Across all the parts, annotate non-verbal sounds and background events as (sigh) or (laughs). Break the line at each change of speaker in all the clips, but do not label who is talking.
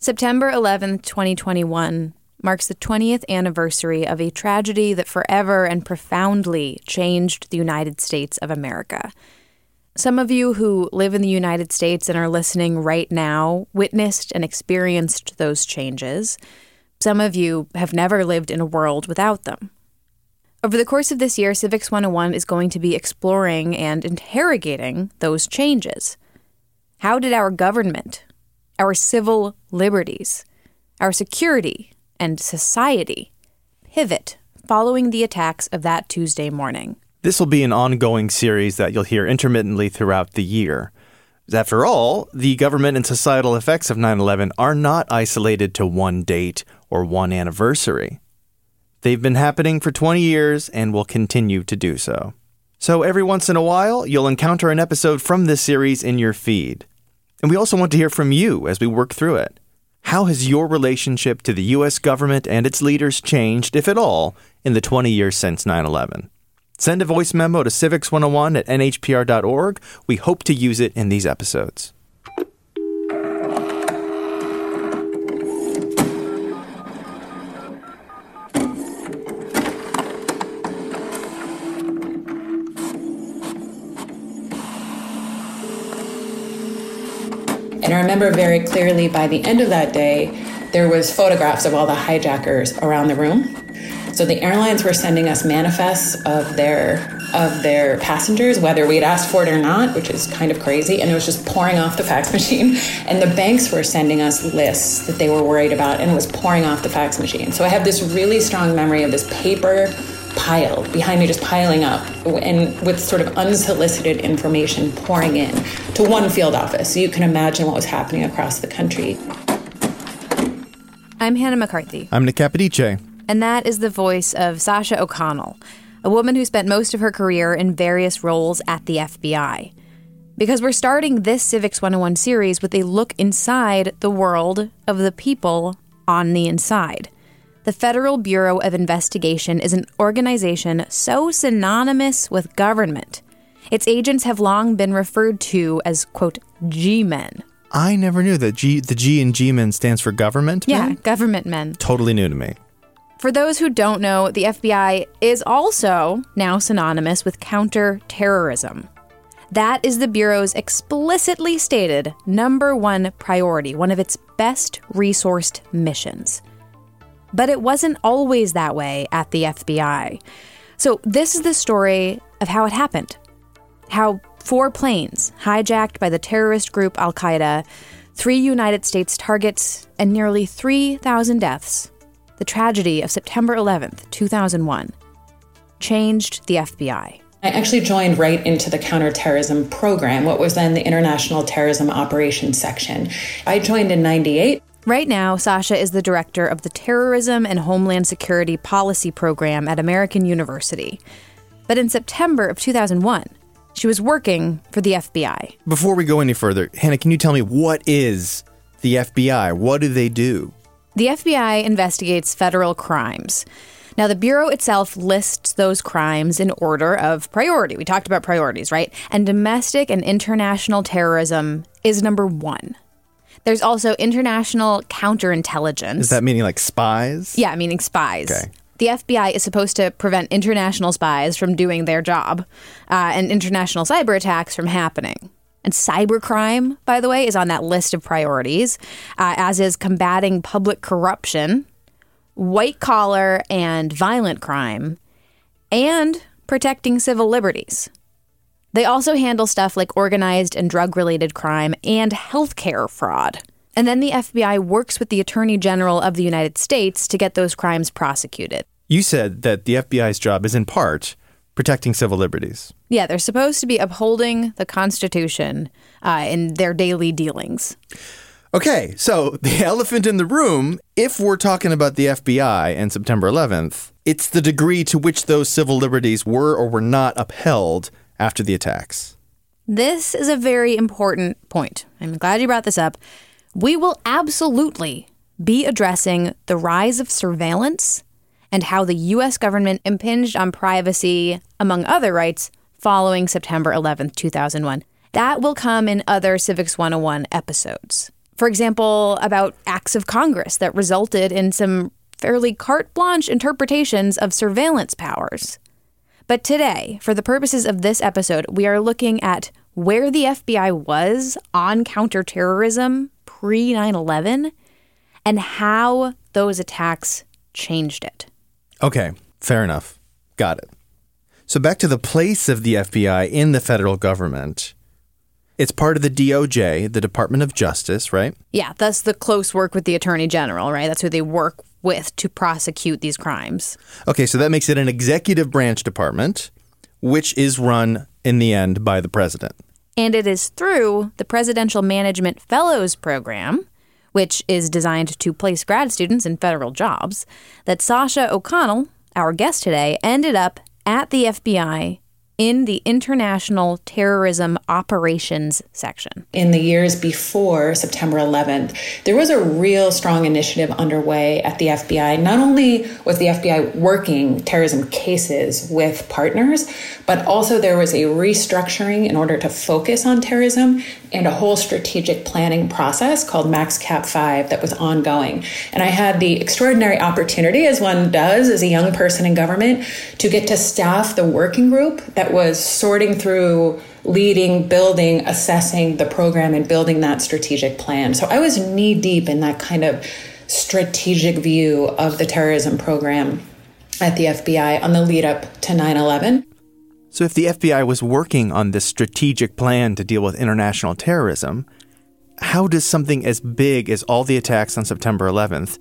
September 11th, 2021 marks the 20th anniversary of a tragedy that forever and profoundly changed the United States of America. Some of you who live in the United States and are listening right now witnessed and experienced those changes. Some of you have never lived in a world without them. Over the course of this year, Civics 101 is going to be exploring and interrogating those changes. How did our government, our civil liberties, our security, and society pivot following the attacks of that Tuesday morning.
This will be an ongoing series that you'll hear intermittently throughout the year. After all, the government and societal effects of 9 11 are not isolated to one date or one anniversary. They've been happening for 20 years and will continue to do so. So, every once in a while, you'll encounter an episode from this series in your feed. And we also want to hear from you as we work through it. How has your relationship to the U.S. government and its leaders changed, if at all, in the 20 years since 9 11? Send a voice memo to civics101 at nhpr.org. We hope to use it in these episodes.
And I remember very clearly by the end of that day, there was photographs of all the hijackers around the room. So the airlines were sending us manifests of their of their passengers, whether we'd asked for it or not, which is kind of crazy. And it was just pouring off the fax (laughs) machine. And the banks were sending us lists that they were worried about, and it was pouring off the fax machine. So I have this really strong memory of this paper pile behind me just piling up and with sort of unsolicited information pouring in to one field office. So you can imagine what was happening across the country.
I'm hannah mccarthy.
I'm nick capodice.
And that is the voice of sasha o'connell a woman who spent most of her career in various roles at the fbi because we're starting this civics 101 series with a look inside the world of the people on the inside the Federal Bureau of Investigation is an organization so synonymous with government. Its agents have long been referred to as, quote, G men.
I never knew that G, the G in G men stands for government
Yeah, government men.
Totally new to me.
For those who don't know, the FBI is also now synonymous with counterterrorism. That is the Bureau's explicitly stated number one priority, one of its best resourced missions. But it wasn't always that way at the FBI. So, this is the story of how it happened. How four planes, hijacked by the terrorist group Al Qaeda, three United States targets, and nearly 3,000 deaths, the tragedy of September 11th, 2001, changed the FBI.
I actually joined right into the counterterrorism program, what was then the International Terrorism Operations Section. I joined in 98.
Right now, Sasha is the director of the Terrorism and Homeland Security Policy Program at American University. But in September of 2001, she was working for the FBI.
Before we go any further, Hannah, can you tell me what is the FBI? What do they do?
The FBI investigates federal crimes. Now, the Bureau itself lists those crimes in order of priority. We talked about priorities, right? And domestic and international terrorism is number one. There's also international counterintelligence.
Is that meaning like spies?
Yeah, meaning spies.
Okay.
The FBI is supposed to prevent international spies from doing their job uh, and international cyber attacks from happening. And cybercrime, by the way, is on that list of priorities, uh, as is combating public corruption, white collar and violent crime, and protecting civil liberties. They also handle stuff like organized and drug related crime and healthcare fraud. And then the FBI works with the Attorney General of the United States to get those crimes prosecuted.
You said that the FBI's job is in part protecting civil liberties.
Yeah, they're supposed to be upholding the Constitution uh, in their daily dealings.
Okay, so (laughs) the elephant in the room, if we're talking about the FBI and September 11th, it's the degree to which those civil liberties were or were not upheld after the attacks.
This is a very important point. I'm glad you brought this up. We will absolutely be addressing the rise of surveillance and how the U.S. government impinged on privacy, among other rights, following September 11th, 2001. That will come in other Civics 101 episodes. For example, about acts of Congress that resulted in some fairly carte blanche interpretations of surveillance powers. But today, for the purposes of this episode, we are looking at where the FBI was on counterterrorism pre 9 11 and how those attacks changed it.
Okay, fair enough. Got it. So back to the place of the FBI in the federal government. It's part of the DOJ, the Department of Justice, right?
Yeah, that's the close work with the Attorney General, right? That's who they work with to prosecute these crimes.
Okay, so that makes it an executive branch department, which is run in the end by the president.
And it is through the Presidential Management Fellows Program, which is designed to place grad students in federal jobs, that Sasha O'Connell, our guest today, ended up at the FBI in the International Terrorism Operations section.
In the years before September 11th, there was a real strong initiative underway at the FBI. Not only was the FBI working terrorism cases with partners, but also there was a restructuring in order to focus on terrorism and a whole strategic planning process called MaxCap 5 that was ongoing. And I had the extraordinary opportunity, as one does as a young person in government, to get to staff the working group that was sorting through leading, building, assessing the program, and building that strategic plan. So I was knee deep in that kind of strategic view of the terrorism program at the FBI on the lead up to 9 11.
So, if the FBI was working on this strategic plan to deal with international terrorism, how does something as big as all the attacks on September 11th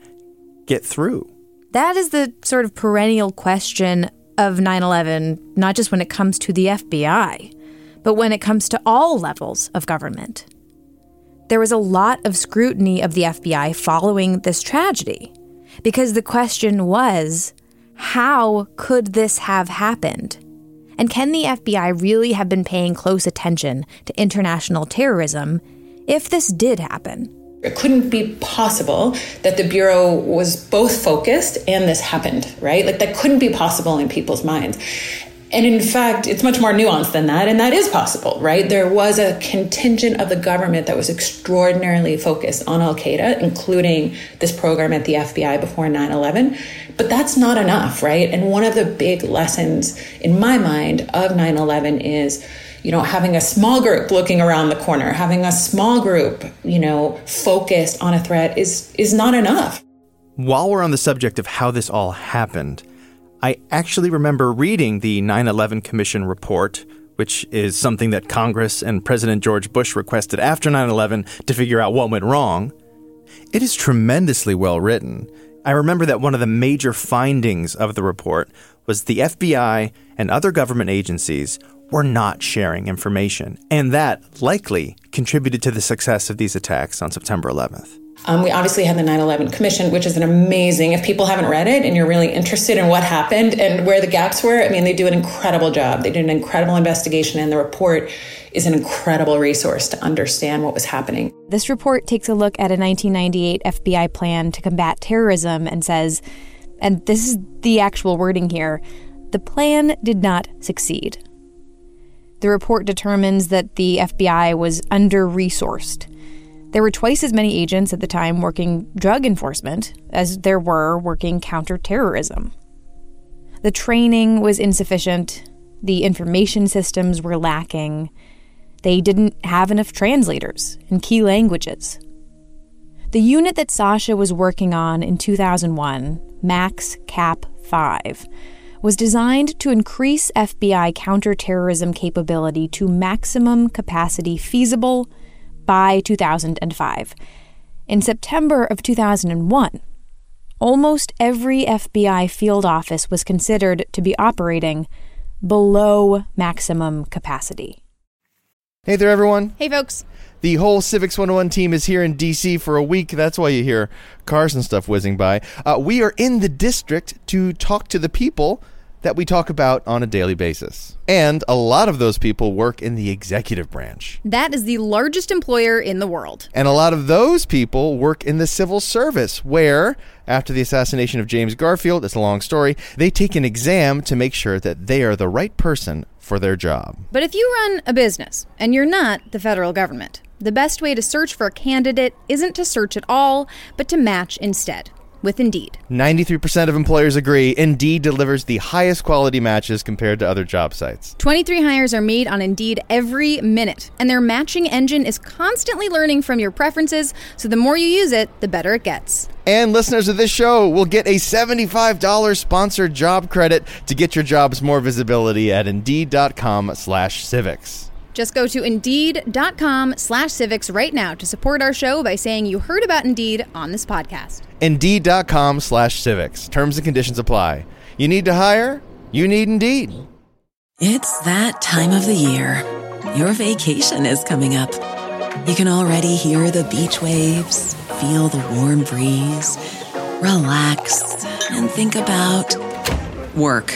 get through?
That is the sort of perennial question of 9 11, not just when it comes to the FBI, but when it comes to all levels of government. There was a lot of scrutiny of the FBI following this tragedy, because the question was how could this have happened? And can the FBI really have been paying close attention to international terrorism if this did happen?
It couldn't be possible that the Bureau was both focused and this happened, right? Like that couldn't be possible in people's minds. And in fact, it's much more nuanced than that, and that is possible, right? There was a contingent of the government that was extraordinarily focused on Al Qaeda, including this program at the FBI before 9 11. But that's not enough, right? And one of the big lessons in my mind of 9 11 is you know, having a small group looking around the corner, having a small group, you know, focused on a threat is is not enough.
While we're on the subject of how this all happened, I actually remember reading the 9 11 Commission report, which is something that Congress and President George Bush requested after 9 11 to figure out what went wrong. It is tremendously well written. I remember that one of the major findings of the report was the FBI and other government agencies were not sharing information, and that likely contributed to the success of these attacks on September 11th.
Um, we obviously had the 9 11 Commission, which is an amazing, if people haven't read it and you're really interested in what happened and where the gaps were, I mean, they do an incredible job. They did an incredible investigation, and the report is an incredible resource to understand what was happening.
This report takes a look at a 1998 FBI plan to combat terrorism and says, and this is the actual wording here the plan did not succeed. The report determines that the FBI was under resourced there were twice as many agents at the time working drug enforcement as there were working counterterrorism. The training was insufficient, the information systems were lacking, They didn't have enough translators in key languages. The unit that Sasha was working on in 2001, Max Cap 5, was designed to increase FBI counterterrorism capability to maximum capacity feasible by 2005. In September of 2001, almost every FBI field office was considered to be operating below maximum capacity.
Hey there, everyone.
Hey, folks.
The whole Civics 101 team is here in DC for a week. That's why you hear cars and stuff whizzing by. Uh, we are in the district to talk to the people that we talk about on a daily basis. And a lot of those people work in the executive branch.
That is the largest employer in the world.
And a lot of those people work in the civil service, where, after the assassination of James Garfield, it's a long story, they take an exam to make sure that they are the right person for their job.
But if you run a business and you're not the federal government, the best way to search for a candidate isn't to search at all, but to match instead with Indeed.
93% of employers agree Indeed delivers the highest quality matches compared to other job sites.
23 hires are made on Indeed every minute, and their matching engine is constantly learning from your preferences, so the more you use it, the better it gets.
And listeners of this show will get a $75 sponsored job credit to get your jobs more visibility at Indeed.com slash civics.
Just go to Indeed.com slash civics right now to support our show by saying you heard about Indeed on this podcast.
Indeed.com slash civics. Terms and conditions apply. You need to hire? You need Indeed.
It's that time of the year. Your vacation is coming up. You can already hear the beach waves, feel the warm breeze, relax, and think about work.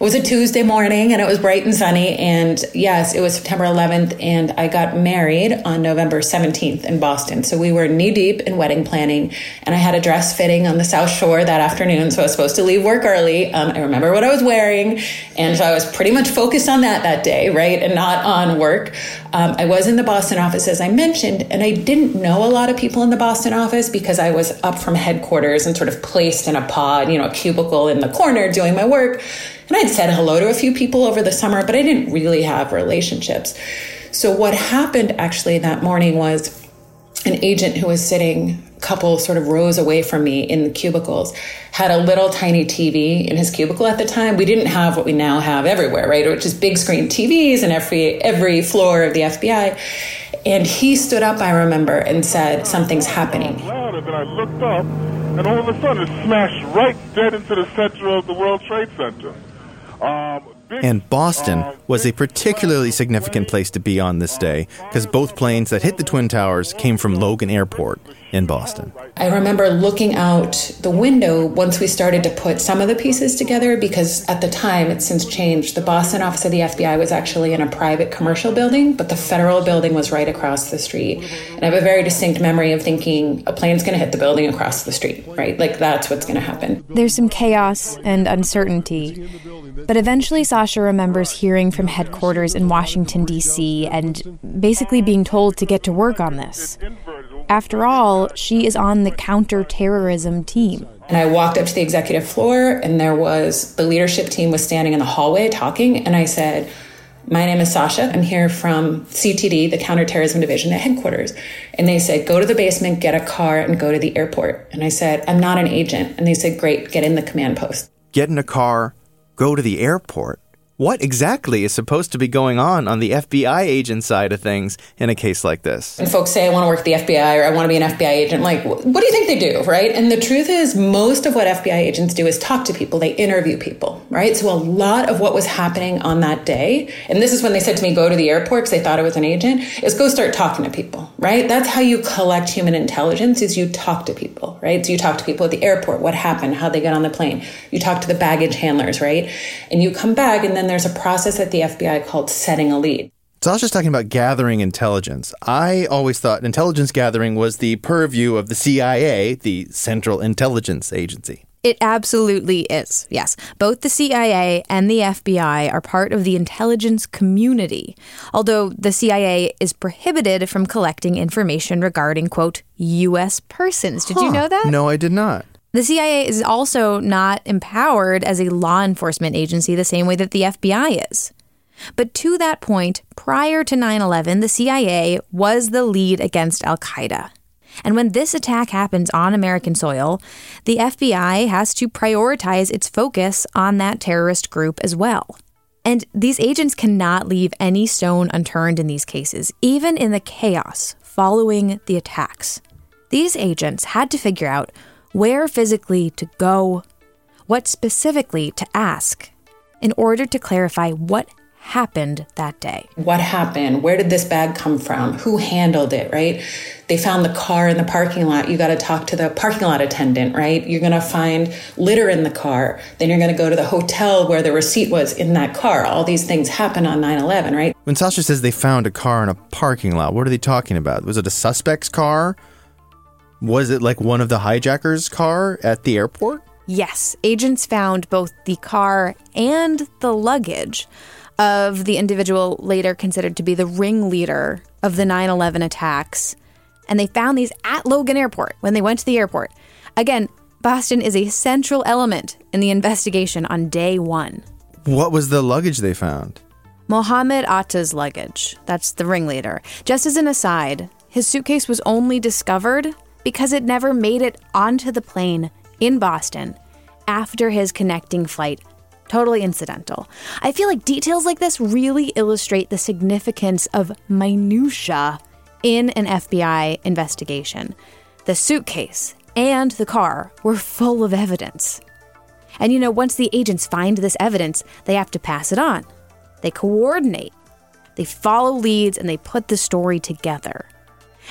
It was a Tuesday morning and it was bright and sunny. And yes, it was September 11th, and I got married on November 17th in Boston. So we were knee deep in wedding planning, and I had a dress fitting on the South Shore that afternoon. So I was supposed to leave work early. Um, I remember what I was wearing, and so I was pretty much focused on that that day, right, and not on work. Um, I was in the Boston office, as I mentioned, and I didn't know a lot of people in the Boston office because I was up from headquarters and sort of placed in a pod, you know, a cubicle in the corner doing my work. And I'd said hello to a few people over the summer, but I didn't really have relationships. So what happened actually that morning was an agent who was sitting a couple sort of rows away from me in the cubicles had a little tiny TV in his cubicle at the time. We didn't have what we now have everywhere, right? Which is big screen TVs in every every floor of the FBI. And he stood up, I remember, and said, Something's happening.
Louder, then I looked up, and all of a sudden it smashed right dead into the center of the World Trade Center.
And Boston was a particularly significant place to be on this day because both planes that hit the Twin Towers came from Logan Airport in Boston.
I remember looking out the window once we started to put some of the pieces together because at the time, it's since changed. The Boston office of the FBI was actually in a private commercial building, but the federal building was right across the street. And I have a very distinct memory of thinking a plane's going to hit the building across the street, right? Like that's what's going to happen.
There's some chaos and uncertainty. But eventually, Sasha remembers hearing from headquarters in Washington, D.C., and basically being told to get to work on this. After all, she is on the counterterrorism team.
And I walked up to the executive floor, and there was the leadership team was standing in the hallway talking. And I said, My name is Sasha. I'm here from CTD, the Counterterrorism Division at headquarters. And they said, Go to the basement, get a car, and go to the airport. And I said, I'm not an agent. And they said, Great, get in the command post.
Get in a car, go to the airport. What exactly is supposed to be going on on the FBI agent side of things in a case like this?
And folks say, I want to work at the FBI or I want to be an FBI agent. Like, what do you think they do, right? And the truth is, most of what FBI agents do is talk to people, they interview people, right? So a lot of what was happening on that day, and this is when they said to me, go to the airport because they thought I was an agent, is go start talking to people, right? That's how you collect human intelligence is you talk to people, right? So you talk to people at the airport, what happened, how they got on the plane. You talk to the baggage handlers, right? And you come back and then there's a process at the FBI called setting a lead.
So I was just talking about gathering intelligence. I always thought intelligence gathering was the purview of the CIA, the Central Intelligence Agency.
It absolutely is. Yes. Both the CIA and the FBI are part of the intelligence community, although the CIA is prohibited from collecting information regarding, quote, U.S. persons. Did you know that?
No, I did not.
The CIA is also not empowered as a law enforcement agency the same way that the FBI is. But to that point, prior to 9 11, the CIA was the lead against Al Qaeda. And when this attack happens on American soil, the FBI has to prioritize its focus on that terrorist group as well. And these agents cannot leave any stone unturned in these cases, even in the chaos following the attacks. These agents had to figure out where physically to go, what specifically to ask, in order to clarify what happened that day.
What happened? Where did this bag come from? Who handled it, right? They found the car in the parking lot. You got to talk to the parking lot attendant, right? You're going to find litter in the car. Then you're going to go to the hotel where the receipt was in that car. All these things happen on 9 11, right?
When Sasha says they found a car in a parking lot, what are they talking about? Was it a suspect's car? Was it like one of the hijackers' car at the airport?
Yes, agents found both the car and the luggage of the individual later considered to be the ringleader of the 9 11 attacks. And they found these at Logan Airport when they went to the airport. Again, Boston is a central element in the investigation on day one.
What was the luggage they found?
Mohammed Atta's luggage. That's the ringleader. Just as an aside, his suitcase was only discovered because it never made it onto the plane in Boston after his connecting flight totally incidental. I feel like details like this really illustrate the significance of minutia in an FBI investigation. The suitcase and the car were full of evidence. And you know, once the agents find this evidence, they have to pass it on. They coordinate, they follow leads, and they put the story together.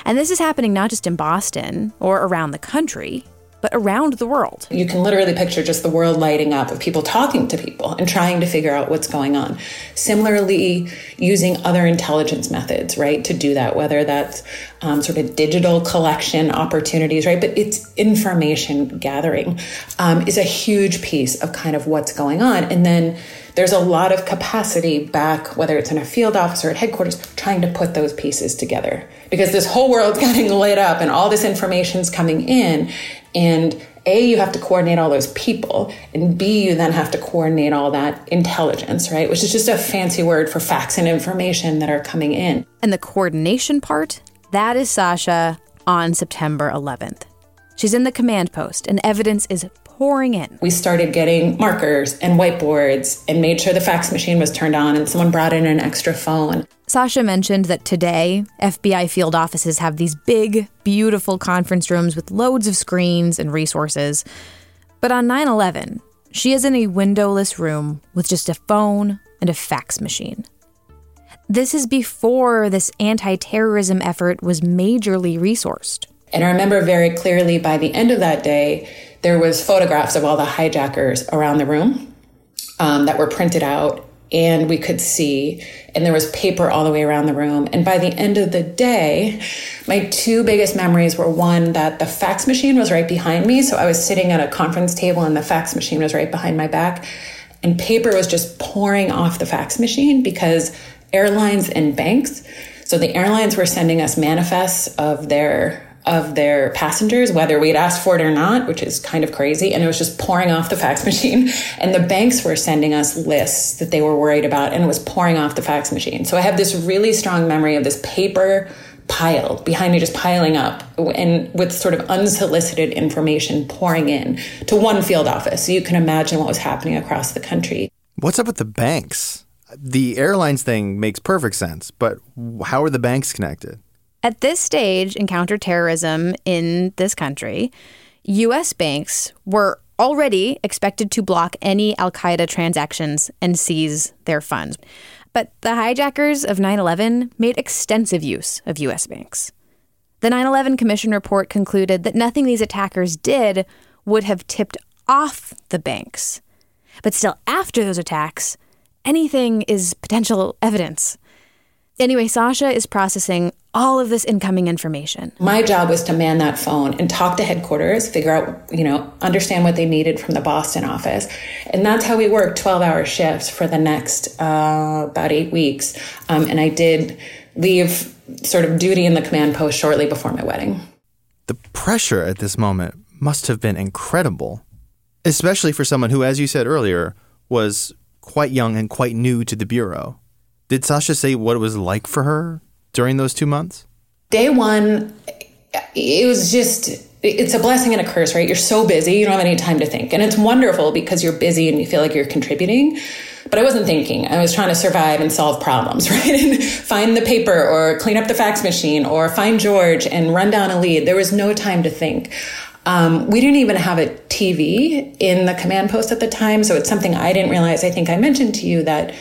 And this is happening not just in Boston or around the country but around the world.
You can literally picture just the world lighting up of people talking to people and trying to figure out what's going on. Similarly, using other intelligence methods, right, to do that, whether that's um, sort of digital collection opportunities, right, but it's information gathering um, is a huge piece of kind of what's going on. And then there's a lot of capacity back, whether it's in a field office or at headquarters, trying to put those pieces together because this whole world's (laughs) getting lit up and all this information's coming in. And A, you have to coordinate all those people, and B, you then have to coordinate all that intelligence, right? Which is just a fancy word for facts and information that are coming in.
And the coordination part, that is Sasha on September 11th. She's in the command post, and evidence is pouring in.
We started getting markers and whiteboards and made sure the fax machine was turned on and someone brought in an extra phone.
Sasha mentioned that today, FBI field offices have these big, beautiful conference rooms with loads of screens and resources. But on 9 11, she is in a windowless room with just a phone and a fax machine. This is before this anti terrorism effort was majorly resourced.
And I remember very clearly by the end of that day, there was photographs of all the hijackers around the room um, that were printed out and we could see and there was paper all the way around the room. And by the end of the day my two biggest memories were one that the fax machine was right behind me so i was sitting at a conference table and the fax machine was right behind my back and paper was just pouring off the fax machine because airlines and banks so the airlines were sending us manifests of their of their passengers, whether we'd asked for it or not, which is kind of crazy. And it was just pouring off the fax (laughs) machine. And the banks were sending us lists that they were worried about, and it was pouring off the fax machine. So I have this really strong memory of this paper pile behind me just piling up and with sort of unsolicited information pouring in to one field office. So you can imagine what was happening across the country.
What's up with the banks? The airlines thing makes perfect sense, but how are the banks connected?
At this stage in counterterrorism in this country, U.S. banks were already expected to block any Al Qaeda transactions and seize their funds. But the hijackers of 9 11 made extensive use of U.S. banks. The 9 11 Commission report concluded that nothing these attackers did would have tipped off the banks. But still, after those attacks, anything is potential evidence. Anyway, Sasha is processing all of this incoming information.
My job was to man that phone and talk to headquarters, figure out, you know, understand what they needed from the Boston office. And that's how we worked 12 hour shifts for the next uh, about eight weeks. Um, and I did leave sort of duty in the command post shortly before my wedding.
The pressure at this moment must have been incredible, especially for someone who, as you said earlier, was quite young and quite new to the Bureau. Did Sasha say what it was like for her during those two months?
Day one, it was just it's a blessing and a curse, right? You're so busy, you don't have any time to think. And it's wonderful because you're busy and you feel like you're contributing. But I wasn't thinking. I was trying to survive and solve problems, (laughs) right? And find the paper or clean up the fax machine or find George and run down a lead. There was no time to think. Um, we didn't even have a TV in the command post at the time. So it's something I didn't realize. I think I mentioned to you that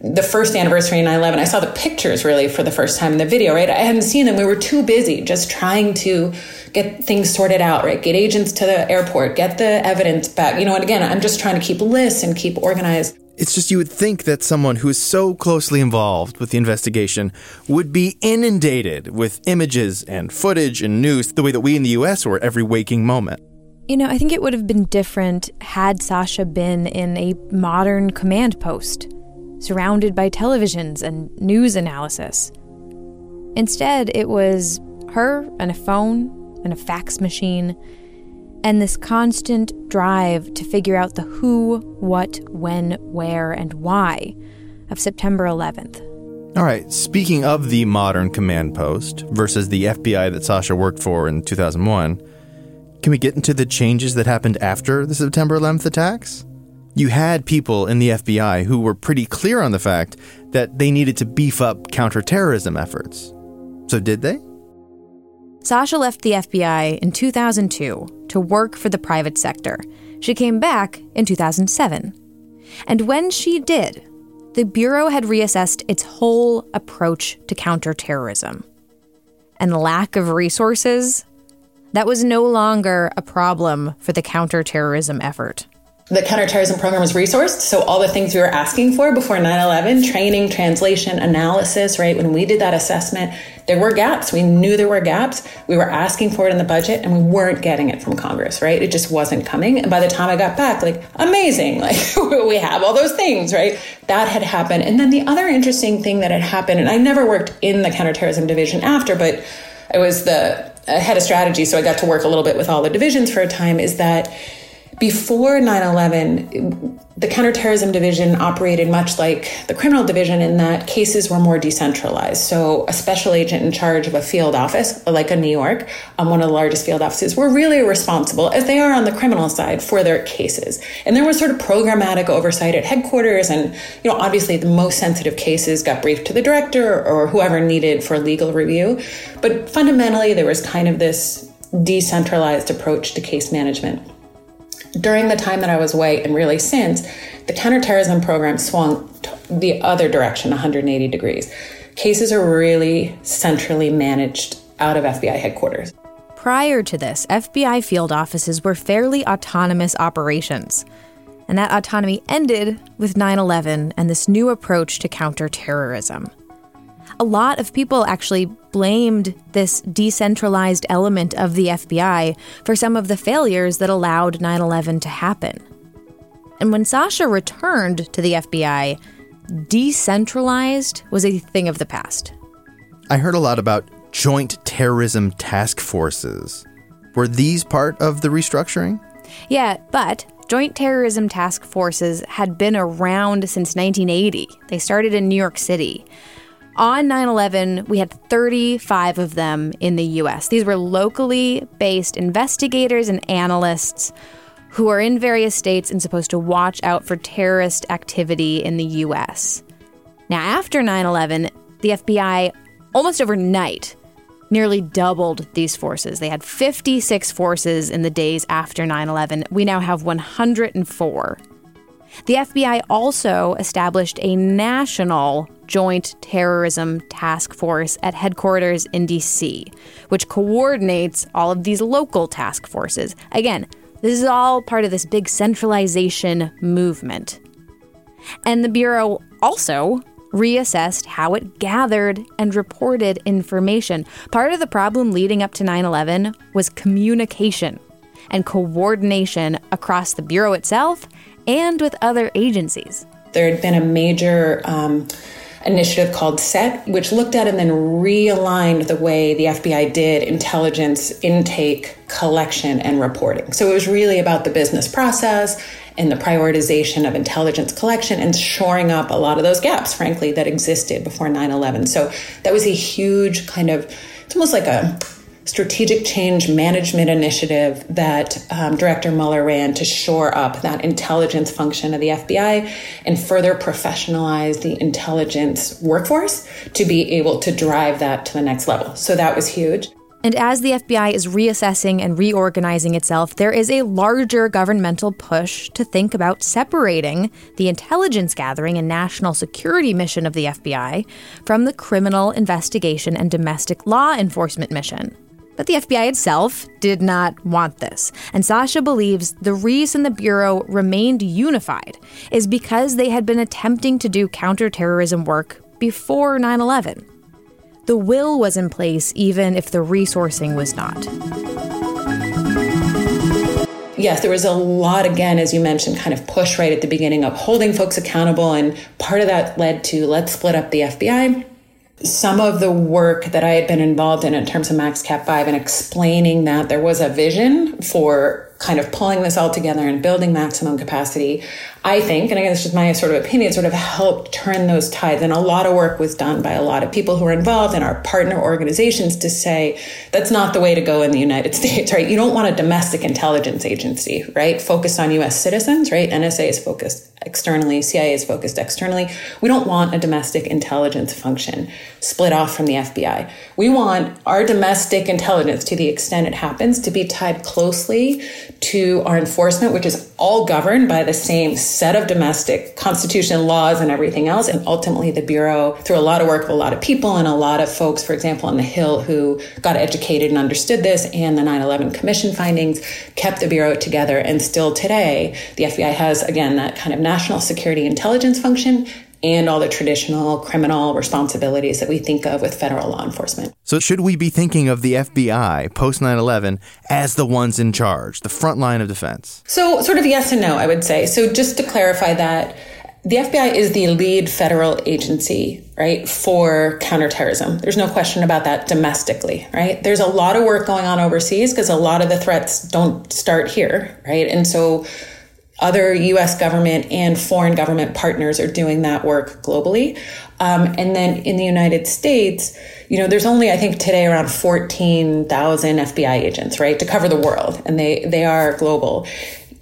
the first anniversary of 9-11 i saw the pictures really for the first time in the video right? I hadn't seen them. We were too busy just trying to get things sorted out right? Get agents to the airport get the evidence back. You know and again i'm just trying to keep lists and keep organized.
It's just you would think that someone who is so closely involved with the investigation would be inundated with images and footage and news the way that we in the US were every waking moment.
You know, I think it would have been different had Sasha been in a modern command post surrounded by televisions and news analysis. Instead, it was her and a phone and a fax machine and this constant drive to figure out the who, what, when, where, and why of September 11th.
All right, speaking of the modern command post versus the FBI that Sasha worked for in 2001, can we get into the changes that happened after the September 11th attacks? You had people in the FBI who were pretty clear on the fact that they needed to beef up counterterrorism efforts. So, did they?
Sasha left the FBI in 2002 to work for the private sector. She came back in 2007. And when she did, the Bureau had reassessed its whole approach to counterterrorism. And lack of resources, that was no longer a problem for the counterterrorism effort
the counterterrorism program was resourced. So all the things we were asking for before 9-11, training, translation, analysis, right? When we did that assessment, there were gaps. We knew there were gaps. We were asking for it in the budget and we weren't getting it from Congress, right? It just wasn't coming. And by the time I got back, like, amazing. (laughs) Like we have all those things, right? That had happened. And then the other interesting thing that had happened, and I never worked in the counterterrorism division after, but I was the head of strategy. So I got to work a little bit with all the divisions for a time is that before 9 11, the counterterrorism division operated much like the criminal division in that cases were more decentralized. So, a special agent in charge of a field office, like a New York, um, one of the largest field offices, were really responsible, as they are on the criminal side, for their cases. And there was sort of programmatic oversight at headquarters. And, you know, obviously the most sensitive cases got briefed to the director or whoever needed for legal review. But fundamentally, there was kind of this decentralized approach to case management during the time that I was away and really since, the counterterrorism program swung the other direction 180 degrees. Cases are really centrally managed out of FBI headquarters.
Prior to this, FBI field offices were fairly autonomous operations. And that autonomy ended with 9 11 and this new approach to counterterrorism a lot of people actually blamed this decentralized element of the FBI for some of the failures that allowed 9 11 to happen. And when Sasha returned to the FBI, decentralized was a thing of the past.
I heard a lot about joint terrorism task forces. Were these part of the restructuring?
Yeah, but Joint Terrorism Task Forces had been around since 1980. They started in New York City. On 9 11, we had 35 of them in the US. These were locally based investigators and analysts who are in various states and supposed to watch out for terrorist activity in the US. Now, after 9 11, the FBI almost overnight nearly doubled these forces. They had 56 forces in the days after 9 11. We now have 104. The FBI also established a national Joint Terrorism Task Force at headquarters in DC, which coordinates all of these local task forces. Again, this is all part of this big centralization movement. And the Bureau also reassessed how it gathered and reported information. Part of the problem leading up to 9 11 was communication and coordination across the Bureau itself and with other agencies.
There had been a major um, initiative called SET, which looked at and then realigned the way the FBI did intelligence intake, collection, and reporting. So it was really about the business process and the prioritization of intelligence collection and shoring up a lot of those gaps, frankly, that existed before 9 11. So that was a huge kind of, it's almost like a strategic change management initiative that um, Director Mueller ran to shore up that intelligence function of the FBI and further professionalize the intelligence workforce to be able to drive that to the next level. So that was huge.
And as the FBI is reassessing and reorganizing itself, there is a larger governmental push to think about separating the intelligence gathering and national security mission of the FBI from the criminal investigation and domestic law enforcement mission. But the FBI itself did not want this. And Sasha believes the reason the Bureau remained unified is because they had been attempting to do counterterrorism work before 9 11. The will was in place, even if the resourcing was not.
Yes, there was a lot, again, as you mentioned, kind of push right at the beginning of holding folks accountable. And part of that led to let's split up the FBI some of the work that I had been involved in in terms of Max Cap 5 and explaining that there was a vision for kind of pulling this all together and building maximum capacity, I think, and again, this is my sort of opinion, sort of helped turn those tides. And a lot of work was done by a lot of people who are involved in our partner organizations to say that's not the way to go in the United (laughs) States, right? You don't want a domestic intelligence agency, right? Focused on US citizens, right? NSA is focused externally, CIA is focused externally. We don't want a domestic intelligence function split off from the FBI. We want our domestic intelligence, to the extent it happens, to be tied closely to our enforcement, which is all governed by the same set of domestic constitution laws and everything else. And ultimately, the Bureau, through a lot of work of a lot of people and a lot of folks, for example, on the Hill who got educated and understood this, and the 9 11 Commission findings, kept the Bureau together. And still today, the FBI has, again, that kind of national security intelligence function and all the traditional criminal responsibilities that we think of with federal law enforcement.
So, should we be thinking of the FBI post 9 11 as the ones in charge, the front line of defense?
So, sort of yes and no, I would say. So, just to clarify that, the FBI is the lead federal agency, right, for counterterrorism. There's no question about that domestically, right? There's a lot of work going on overseas because a lot of the threats don't start here, right? And so, other US government and foreign government partners are doing that work globally. Um, and then in the United States, you know, there's only, I think today around 14,000 FBI agents, right, to cover the world. And they, they are global.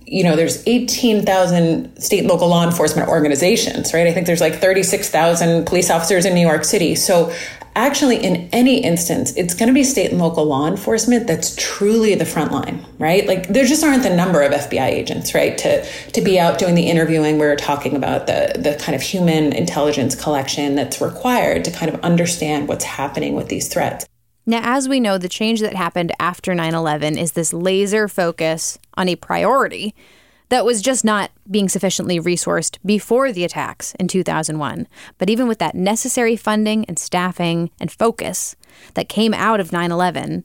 You know, there's 18,000 state and local law enforcement organizations, right? I think there's like 36,000 police officers in New York City. So actually in any instance it's going to be state and local law enforcement that's truly the front line right? Like there just aren't the number of fbi agents right to to be out doing the interviewing. We're talking about the the kind of human intelligence collection that's required to kind of understand what's happening with these threats.
Now, as we know, the change that happened after 9 11 is this laser focus on a priority that was just not being sufficiently resourced before the attacks in 2001. But even with that necessary funding and staffing and focus that came out of 9 11,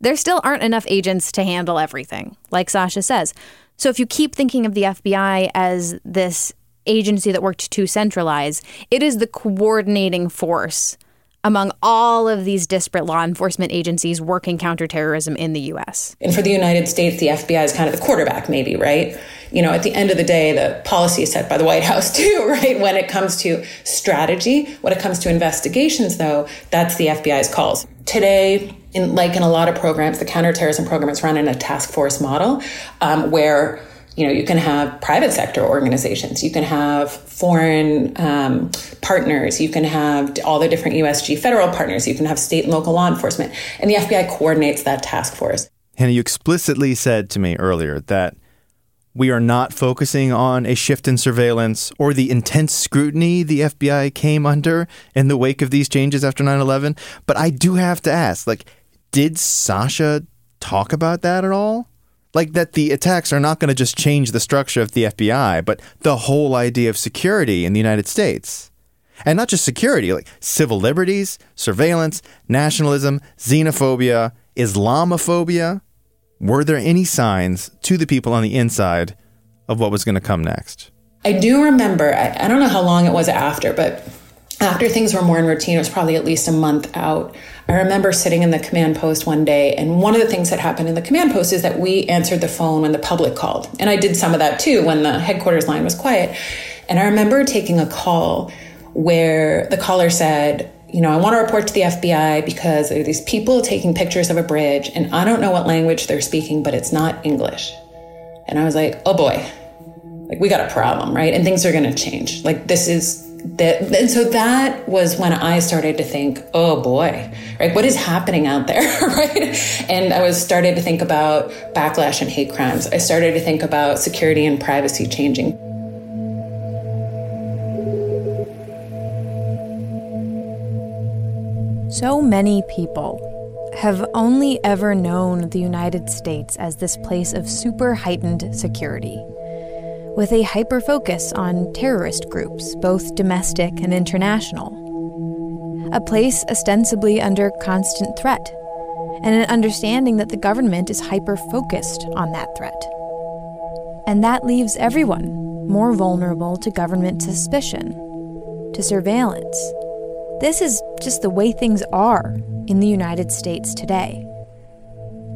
there still aren't enough agents to handle everything, like Sasha says. So if you keep thinking of the FBI as this agency that worked to centralize, it is the coordinating force among all of these disparate law enforcement agencies working counterterrorism in the US.
And for the United States, the FBI is kind of the quarterback, maybe, right? You know, at the end of the day, the policy is set by the White House, (laughs) too, right? When it comes to strategy, when it comes to investigations, though, that's the FBI's calls. Today, in, like in a lot of programs, the counterterrorism program is run in a task force model um, where you know, you can have private sector organizations, you can have foreign um, partners, you can have all the different USG federal partners, you can have state and local law enforcement, and the FBI coordinates that task force.
Hannah, you explicitly said to me earlier that we are not focusing on a shift in surveillance or the intense scrutiny the FBI came under in the wake of these changes after 9 11. But I do have to ask, like, did Sasha talk about that at all? Like, that the attacks are not going to just change the structure of the FBI, but the whole idea of security in the United States. And not just security, like civil liberties, surveillance, nationalism, xenophobia, Islamophobia. Were there any signs to the people on the inside of what was going to come next?
I do remember, I, I, don't know how long it was after, but after things were more in routine, it was probably at least a month out. I remember sitting in the command post one day, and one of the things that happened in the command post is that we answered the phone when the public called. And I did some of that too when the headquarters line was quiet. And I remember taking a call where the caller said, you know, I want to report to the FBI because there are these people taking pictures of a bridge and I don't know what language they're speaking, but it's not English. And I was like, oh boy, like we got a problem, right? And things are going to change. Like this is that. And so that was when I started to think, oh boy, right? What is happening out there, (laughs) right? And I was started to think about backlash and hate crimes. I started to think about security and privacy changing.
So many people have only ever known the United States as this place of super heightened security, with a hyper focus on terrorist groups, both domestic and international. A place ostensibly under constant threat, and an understanding that the government is hyper focused on that threat. And that leaves everyone more vulnerable to government suspicion, to surveillance this is just the way things are in the United States today.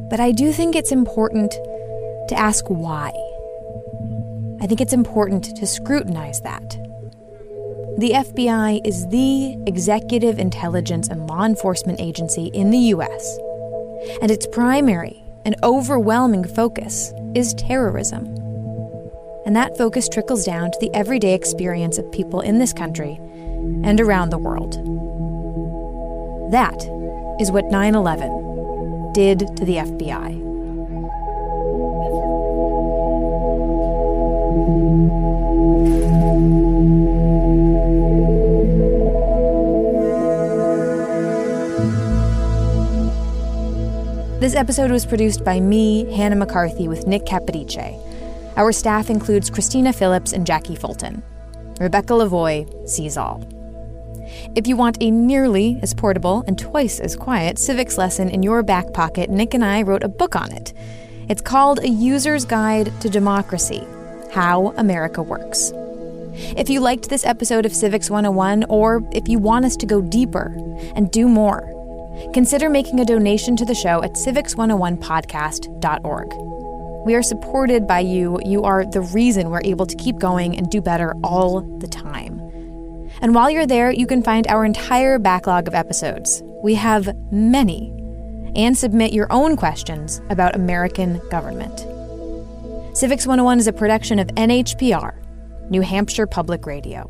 But I do think it's important to ask why. I think it's important to scrutinize that. The FBI is the executive intelligence and law enforcement agency in the U.S., and its primary and overwhelming focus is terrorism. And that focus trickles down to the everyday experience of people in this country and around the world. That is what 9 11 did to the FBI. This episode was produced by me, Hannah McCarthy, with Nick Capodice. Our staff includes Christina Phillips and Jackie Fulton. Rebecca Lavoie sees all. If you want a nearly as portable and twice as quiet civics lesson in your back pocket, Nick and I wrote a book on it. It's called A User's Guide to Democracy How America Works. If you liked this episode of Civics 101, or if you want us to go deeper and do more, consider making a donation to the show at civics101podcast.org. We are supported by you. You are the reason we're able to keep going and do better all the time. And while you're there, you can find our entire backlog of episodes. We have many. And submit your own questions about American government. Civics 101 is a production of NHPR, New Hampshire Public Radio.